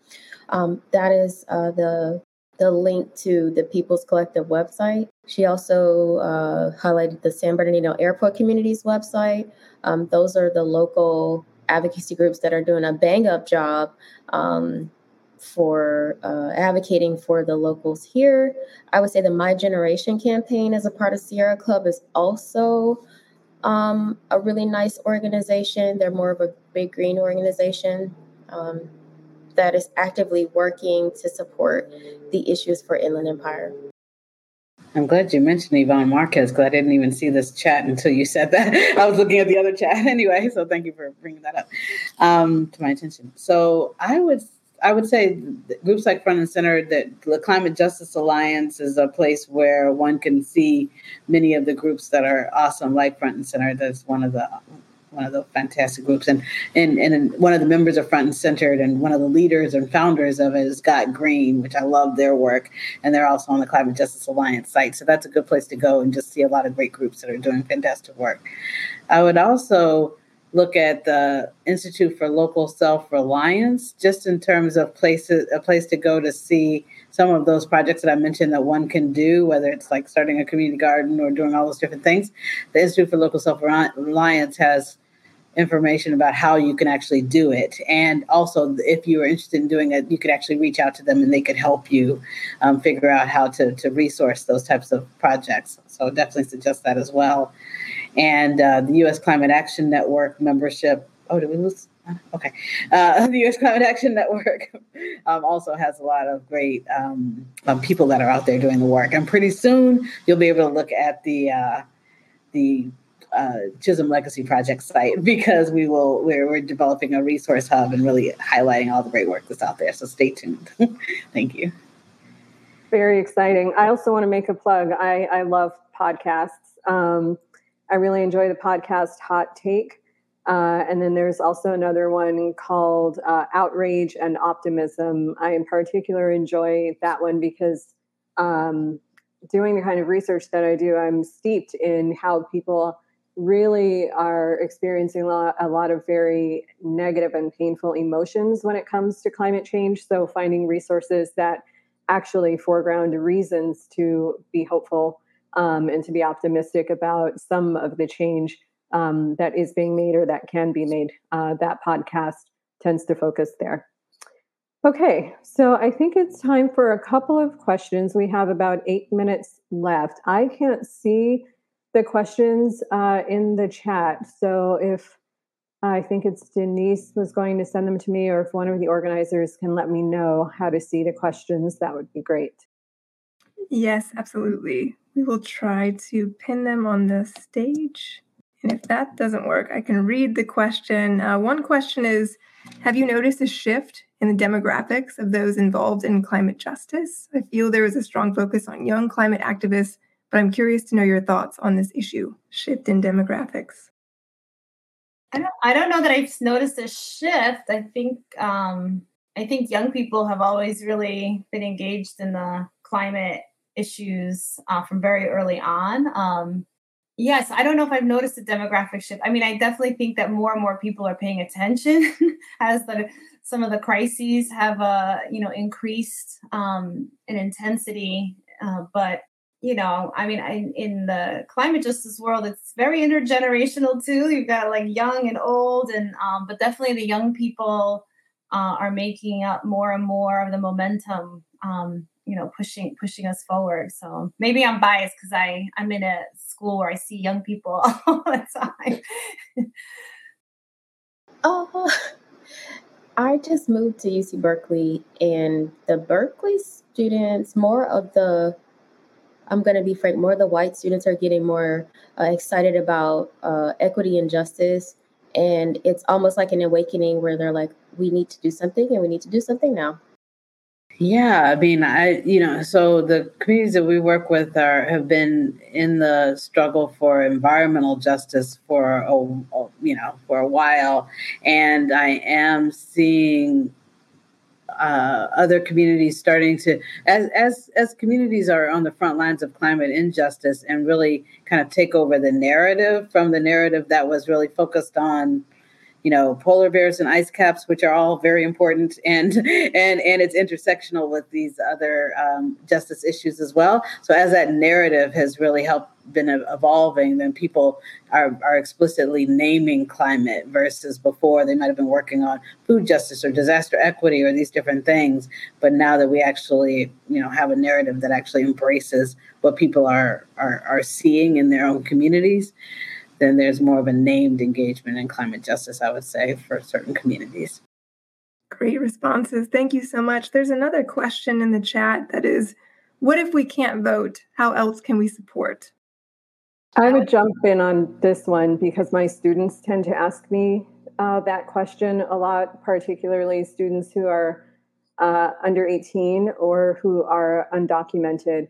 D: Um, that is uh, the the link to the People's Collective website. She also uh, highlighted the San Bernardino Airport Community's website. Um, those are the local advocacy groups that are doing a bang up job um, for uh, advocating for the locals here. I would say the My Generation campaign as a part of Sierra Club is also um, a really nice organization. They're more of a big green organization um, that is actively working to support the issues for Inland Empire.
C: I'm glad you mentioned Yvonne Marquez because I didn't even see this chat until you said that. I was looking at the other chat anyway, so thank you for bringing that up um, to my attention. So I would I would say groups like Front and Center, that the Climate Justice Alliance is a place where one can see many of the groups that are awesome, like Front and Center. That's one of the one of the fantastic groups, and and and one of the members of Front and Centered, and one of the leaders and founders of it is Scott Green, which I love their work, and they're also on the Climate Justice Alliance site. So that's a good place to go and just see a lot of great groups that are doing fantastic work. I would also look at the Institute for Local Self Reliance, just in terms of places, a place to go to see some of those projects that I mentioned that one can do, whether it's like starting a community garden or doing all those different things. The Institute for Local Self Reliance has information about how you can actually do it. And also, if you are interested in doing it, you could actually reach out to them and they could help you um, figure out how to, to resource those types of projects. So, definitely suggest that as well and uh, the U.S. Climate Action Network membership. Oh, did we lose? Okay. Uh, the U.S. Climate Action Network um, also has a lot of great um, um, people that are out there doing the work, and pretty soon you'll be able to look at the uh, the uh, Chisholm Legacy Project site because we will we're, we're developing a resource hub and really highlighting all the great work that's out there. So stay tuned. Thank you.
B: Very exciting. I also want to make a plug. I, I love podcasts. Um, I really enjoy the podcast Hot Take. Uh, and then there's also another one called uh, Outrage and Optimism. I in particular enjoy that one because um, doing the kind of research that I do, I'm steeped in how people really are experiencing a lot, a lot of very negative and painful emotions when it comes to climate change. So finding resources that actually foreground reasons to be hopeful um, and to be optimistic about some of the change um, that is being made or that can be made. Uh, that podcast tends to focus there. Okay, so I think it's time for a couple of questions. We have about eight minutes left. I can't see the questions uh, in the chat. So if I think it's Denise was going to send them to me, or if one of the organizers can let me know how to see the questions, that would be great.
A: Yes, absolutely. We will try to pin them on the stage. And if that doesn't work, I can read the question. Uh, one question is Have you noticed a shift in the demographics of those involved in climate justice? I feel there is a strong focus on young climate activists, but I'm curious to know your thoughts on this issue shift in demographics.
E: I don't, I don't know that I've noticed a shift. I think um, I think young people have always really been engaged in the climate issues uh, from very early on. Um, yes, I don't know if I've noticed a demographic shift. I mean, I definitely think that more and more people are paying attention as the some of the crises have uh, you know increased um, in intensity. Uh, but you know, I mean, I, in the climate justice world, it's very intergenerational too. You've got like young and old, and um, but definitely the young people uh, are making up more and more of the momentum. Um, you know, pushing pushing us forward. So maybe I'm biased because I I'm in a school where I see young people all the time.
D: oh, I just moved to UC Berkeley, and the Berkeley students, more of the I'm going to be frank, more of the white students are getting more uh, excited about uh, equity and justice. And it's almost like an awakening where they're like, we need to do something and we need to do something now.
C: Yeah, I mean, I you know, so the communities that we work with are have been in the struggle for environmental justice for a, you know for a while, and I am seeing uh, other communities starting to as as as communities are on the front lines of climate injustice and really kind of take over the narrative from the narrative that was really focused on you know polar bears and ice caps which are all very important and and and it's intersectional with these other um, justice issues as well. So as that narrative has really helped been evolving then people are, are explicitly naming climate versus before they might have been working on food justice or disaster equity or these different things. But now that we actually you know have a narrative that actually embraces what people are are, are seeing in their own communities then there's more of a named engagement in climate justice, I would say, for certain communities.
A: Great responses. Thank you so much. There's another question in the chat that is What if we can't vote? How else can we support?
B: I would jump in on this one because my students tend to ask me uh, that question a lot, particularly students who are uh, under 18 or who are undocumented.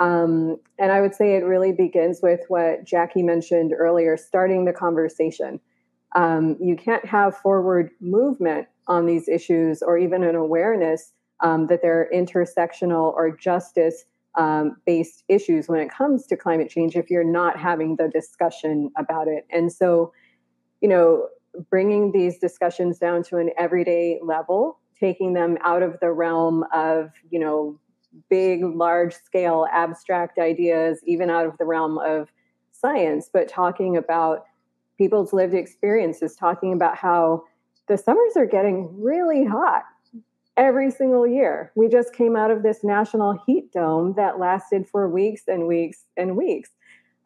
B: Um, and I would say it really begins with what Jackie mentioned earlier starting the conversation. Um, you can't have forward movement on these issues or even an awareness um, that they're intersectional or justice um, based issues when it comes to climate change if you're not having the discussion about it. And so, you know, bringing these discussions down to an everyday level, taking them out of the realm of, you know, big, large scale abstract ideas, even out of the realm of science, but talking about people's lived experiences, talking about how the summers are getting really hot every single year. We just came out of this national heat dome that lasted for weeks and weeks and weeks.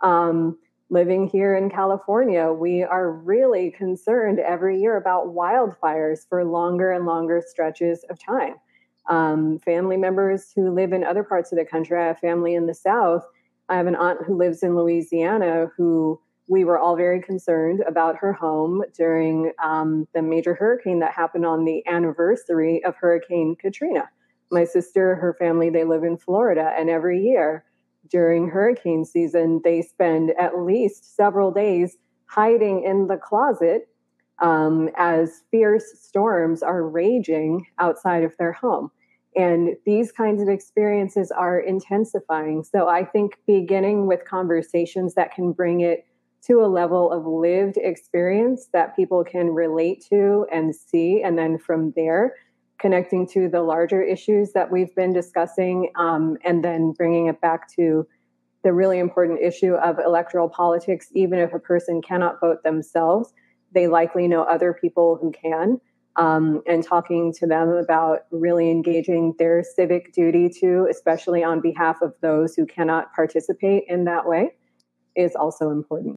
B: Um, living here in California, we are really concerned every year about wildfires for longer and longer stretches of time um, family members who live in other parts of the country. I have family in the South. I have an aunt who lives in Louisiana who we were all very concerned about her home during um, the major hurricane that happened on the anniversary of Hurricane Katrina. My sister, her family, they live in Florida, and every year during hurricane season, they spend at least several days hiding in the closet um, as fierce storms are raging outside of their home. And these kinds of experiences are intensifying. So I think beginning with conversations that can bring it to a level of lived experience that people can relate to and see, and then from there, connecting to the larger issues that we've been discussing, um, and then bringing it back to the really important issue of electoral politics, even if a person cannot vote themselves they likely know other people who can. Um, and talking to them about really engaging their civic duty to, especially on behalf of those who cannot participate in that way, is also important.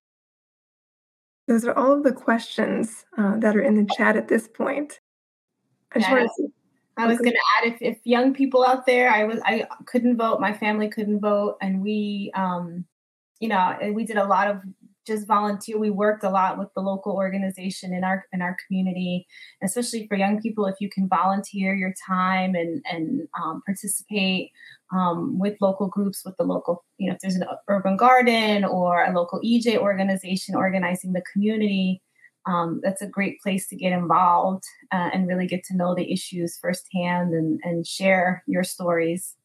A: Those are all of the questions uh, that are in the chat at this point.
E: I just yeah, want to. I was going to add if, if young people out there, I was I couldn't vote, my family couldn't vote, and we, um, you know, we did a lot of just volunteer. We worked a lot with the local organization in our in our community, especially for young people. If you can volunteer your time and and um, participate um, with local groups, with the local, you know, if there's an urban garden or a local EJ organization organizing the community, um, that's a great place to get involved uh, and really get to know the issues firsthand and and share your stories.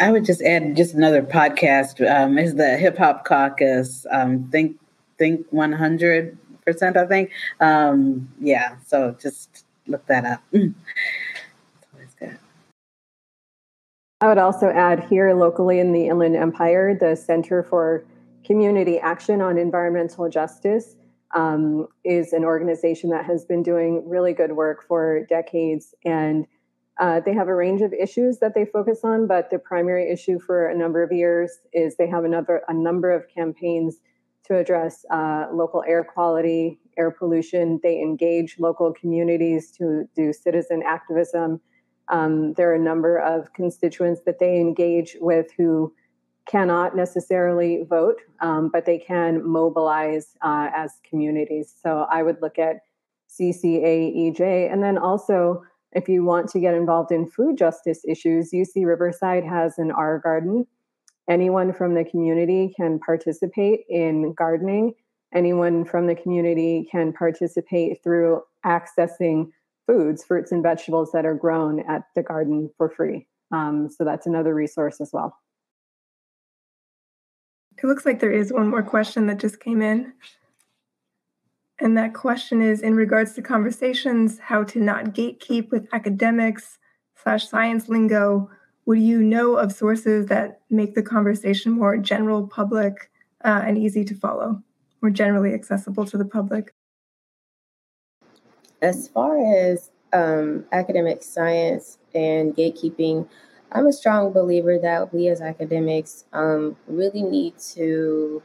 C: I would just add just another podcast um, is the Hip Hop Caucus. Um, think think one hundred percent. I think. Um, yeah. So just look that up.
B: I would also add here locally in the Inland Empire, the Center for Community Action on Environmental Justice um, is an organization that has been doing really good work for decades. And uh, they have a range of issues that they focus on, but the primary issue for a number of years is they have another a number of campaigns to address uh, local air quality, air pollution. They engage local communities to do citizen activism. Um, there are a number of constituents that they engage with who cannot necessarily vote, um, but they can mobilize uh, as communities. So I would look at CCAEJ. And then also, if you want to get involved in food justice issues, UC Riverside has an R garden. Anyone from the community can participate in gardening. Anyone from the community can participate through accessing foods, fruits, and vegetables that are grown at the garden for free. Um, so that's another resource as well.
A: It looks like there is one more question that just came in. And that question is in regards to conversations, how to not gatekeep with academics slash science lingo. Would you know of sources that make the conversation more general public uh, and easy to follow, more generally accessible to the public?
D: As far as um, academic science and gatekeeping, I'm a strong believer that we as academics um, really need to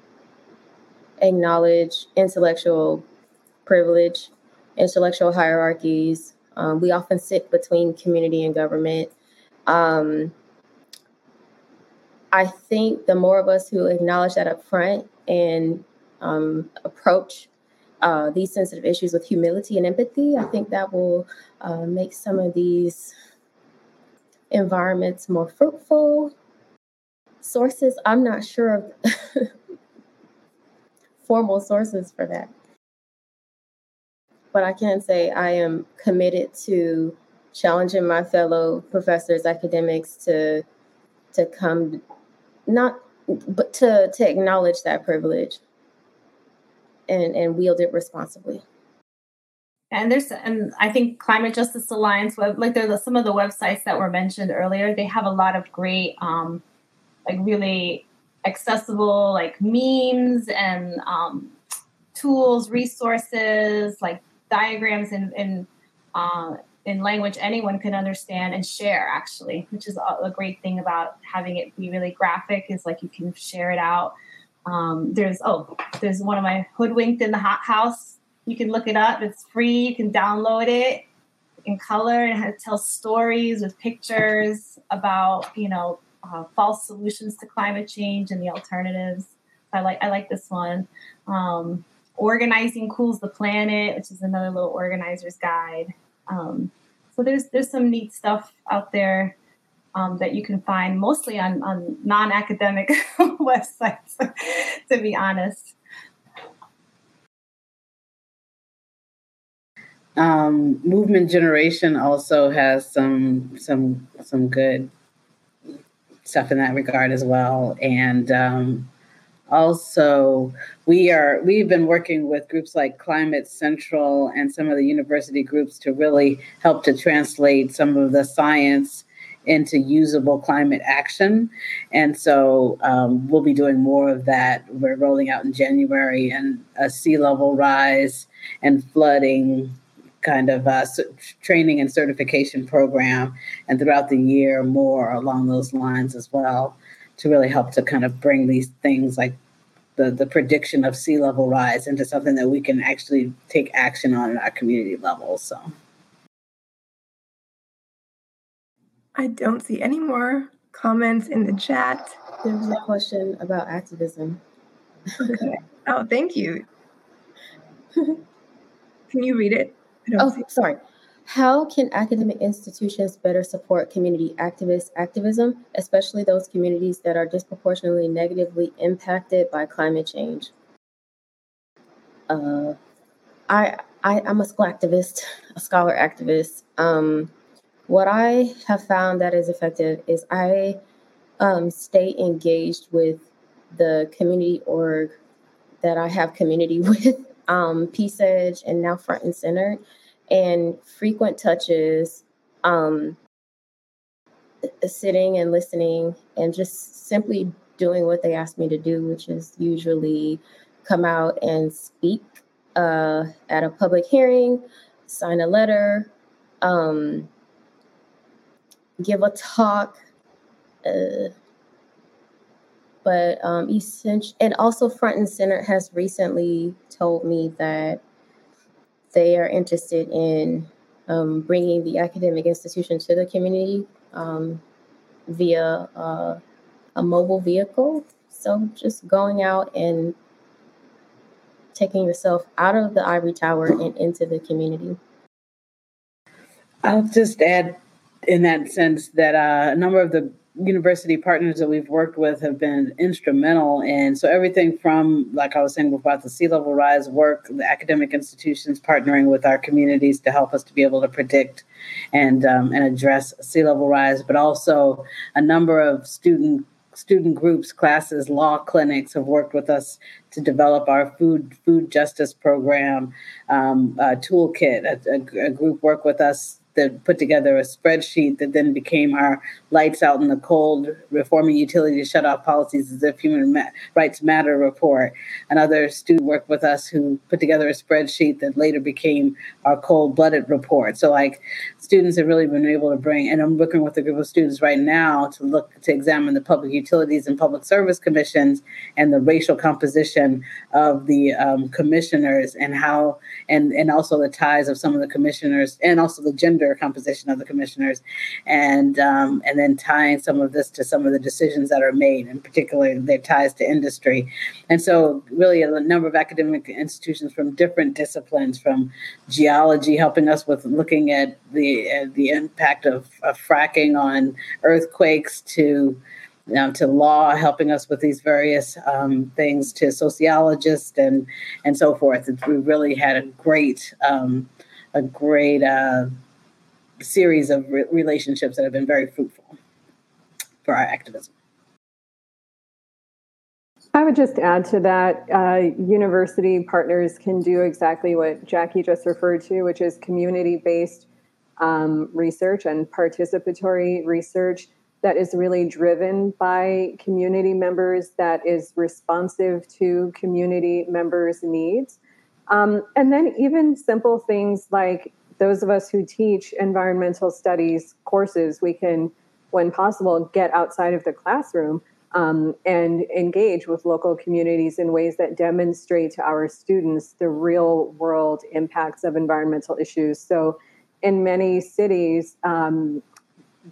D: acknowledge intellectual privilege, intellectual hierarchies. Um, we often sit between community and government. Um, I think the more of us who acknowledge that up front and um, approach uh, these sensitive issues with humility and empathy, I think that will uh, make some of these environments more fruitful. Sources, I'm not sure of formal sources for that but I can say I am committed to challenging my fellow professors, academics to to come not but to to acknowledge that privilege and and wield it responsibly.
E: And there's and I think Climate Justice Alliance web like there's some of the websites that were mentioned earlier. They have a lot of great um like really accessible like memes and um tools, resources, like diagrams in in uh, in language anyone can understand and share actually which is a, great thing about having it be really graphic is like you can share it out. Um, there's oh there's one of my hoodwinked in the hot house. You can look it up. It's free. You can download it in color. And it tells stories with pictures about you know uh, false solutions to climate change and the alternatives. I like i like this one. Um, organizing cools the planet which is another little organizer's guide. Um, so there's there's some neat stuff out there um, that you can find mostly on, on non-academic websites to be honest.
C: Um, movement generation also has some some some good stuff in that regard as well. And um, also we are we've been working with groups like climate central and some of the university groups to really help to translate some of the science into usable climate action. And so um, we'll be doing more of that. We're rolling out in january and a sea level rise and flooding kind of uh, training and certification program and throughout the year more along those lines as well to really help to kind of bring these things like the, the prediction of sea level rise into something that we can actually take action on at our community level. So
A: I don't see any more comments in the chat.
D: There was a question about activism.
A: okay. Oh, thank you. Can you read it?
D: Oh, sorry. How can academic institutions better support community activist activism, especially those communities that are disproportionately negatively impacted by climate change? Uh, I, I am a school activist, a scholar activist. Um, what I have found that is effective is I um, stay engaged with the community org that I have community with, um, Peace Edge, and now Front and Center and frequent touches um, sitting and listening and just simply doing what they asked me to do, which is usually come out and speak uh, at a public hearing, sign a letter, um, give a talk. Uh, but um, essential, and also Front and Center has recently told me that they are interested in um, bringing the academic institution to the community um, via uh, a mobile vehicle. So just going out and taking yourself out of the ivory tower and into the community.
C: I'll just add in that sense that uh, a number of the university partners that we've worked with have been instrumental and so everything from like i was saying about the sea level rise work the academic institutions partnering with our communities to help us to be able to predict and um, and address sea level rise but also a number of student student groups classes law clinics have worked with us to develop our food food justice program um, uh, toolkit a, a, a group worked with us that put together a spreadsheet that then became our lights out in the cold reforming utility shut off policies as if human ma- rights matter report. Another student worked with us who put together a spreadsheet that later became our cold blooded report. So like students have really been able to bring and i'm working with a group of students right now to look to examine the public utilities and public service commissions and the racial composition of the um, commissioners and how and and also the ties of some of the commissioners and also the gender composition of the commissioners, and um, and then tying some of this to some of the decisions that are made, and particularly their ties to industry. And so, really, a number of academic institutions from different disciplines, from geology, helping us with looking at the uh, the impact of, of fracking on earthquakes, to to law, helping us with these various um, things, to sociologists and and so forth. We really had a great um, a great uh, series of re- relationships that have been very fruitful for our activism.
B: I would just add to that uh, university partners can do exactly what Jackie just referred to, which is community based um, research and participatory research that is really driven by community members, that is responsive to community members' needs. Um, and then even simple things like those of us who teach environmental studies courses, we can, when possible, get outside of the classroom um, and engage with local communities in ways that demonstrate to our students the real world impacts of environmental issues. So, in many cities, um,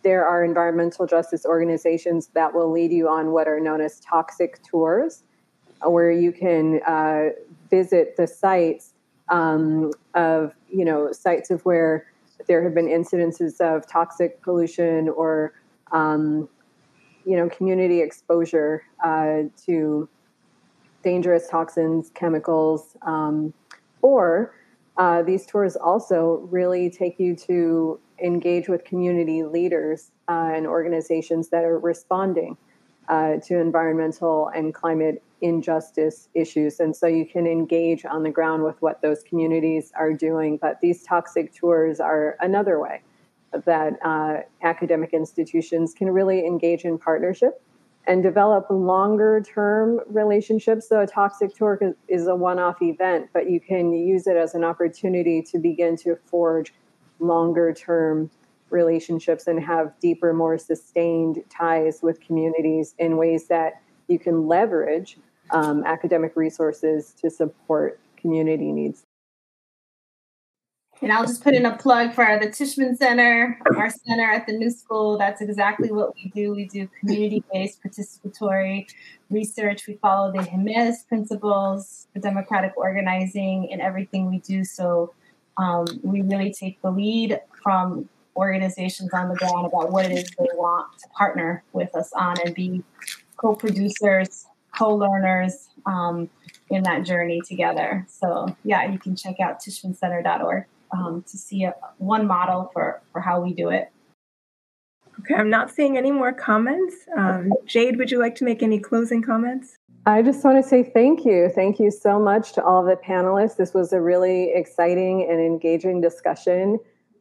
B: there are environmental justice organizations that will lead you on what are known as toxic tours, where you can uh, visit the sites um, of you know sites of where there have been incidences of toxic pollution or um, you know community exposure uh, to dangerous toxins, chemicals, um, or uh, these tours also really take you to engage with community leaders uh, and organizations that are responding uh, to environmental and climate injustice issues. And so you can engage on the ground with what those communities are doing. But these toxic tours are another way that uh, academic institutions can really engage in partnership and develop longer term relationships. So a toxic tour is a one off event, but you can use it as an opportunity to begin to forge longer term relationships and have deeper, more sustained ties with communities in ways that you can leverage um, academic resources to support community needs.
E: And I'll just put in a plug for the Tishman Center, our center at the New School. That's exactly what we do. We do community based participatory research. We follow the Jemez principles for democratic organizing in everything we do. So um, we really take the lead from organizations on the ground about what it is they want to partner with us on and be co producers co-learners um, in that journey together. So yeah, you can check out tishmancenter.org um, to see a, one model for, for how we do it.
A: Okay, I'm not seeing any more comments. Um, Jade, would you like to make any closing comments?
B: I just want to say thank you. Thank you so much to all the panelists. This was a really exciting and engaging discussion.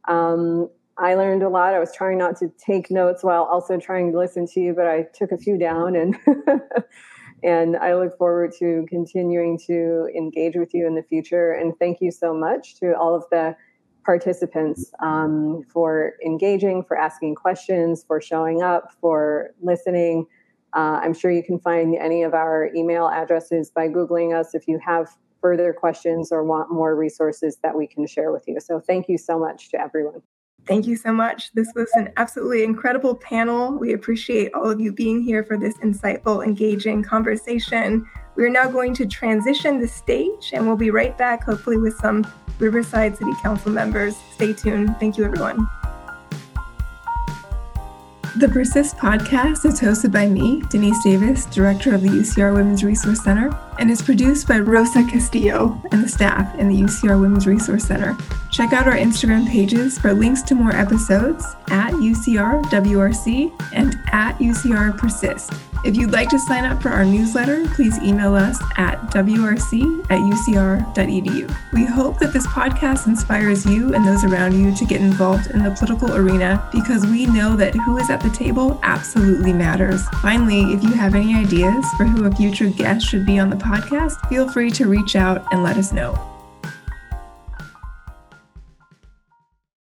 B: Um, I learned a lot. I was trying not to take notes while also trying to listen to you, but I took a few down and and I look forward to continuing to engage with you in the future. And thank you so much to all of the participants um, for engaging, for asking questions, for showing up, for listening. Uh, I'm sure you can find any of our email addresses by Googling us if you have further questions or want more resources that we can share with you. So thank you so much to everyone.
A: Thank you so much. This was an absolutely incredible panel. We appreciate all of you being here for this insightful, engaging conversation. We're now going to transition the stage and we'll be right back, hopefully, with some Riverside City Council members. Stay tuned. Thank you, everyone. The Persist podcast is hosted by me, Denise Davis, Director of the UCR Women's Resource Center, and is produced by Rosa Castillo and the staff in the UCR Women's Resource Center. Check out our Instagram pages for links to more episodes at UCR WRC and at UCR Persist. If you'd like to sign up for our newsletter, please email us at wrc at ucr.edu. We hope that this podcast inspires you and those around you to get involved in the political arena because we know that who is at the table absolutely matters. Finally, if you have any ideas for who a future guest should be on the podcast, feel free to reach out and let us know.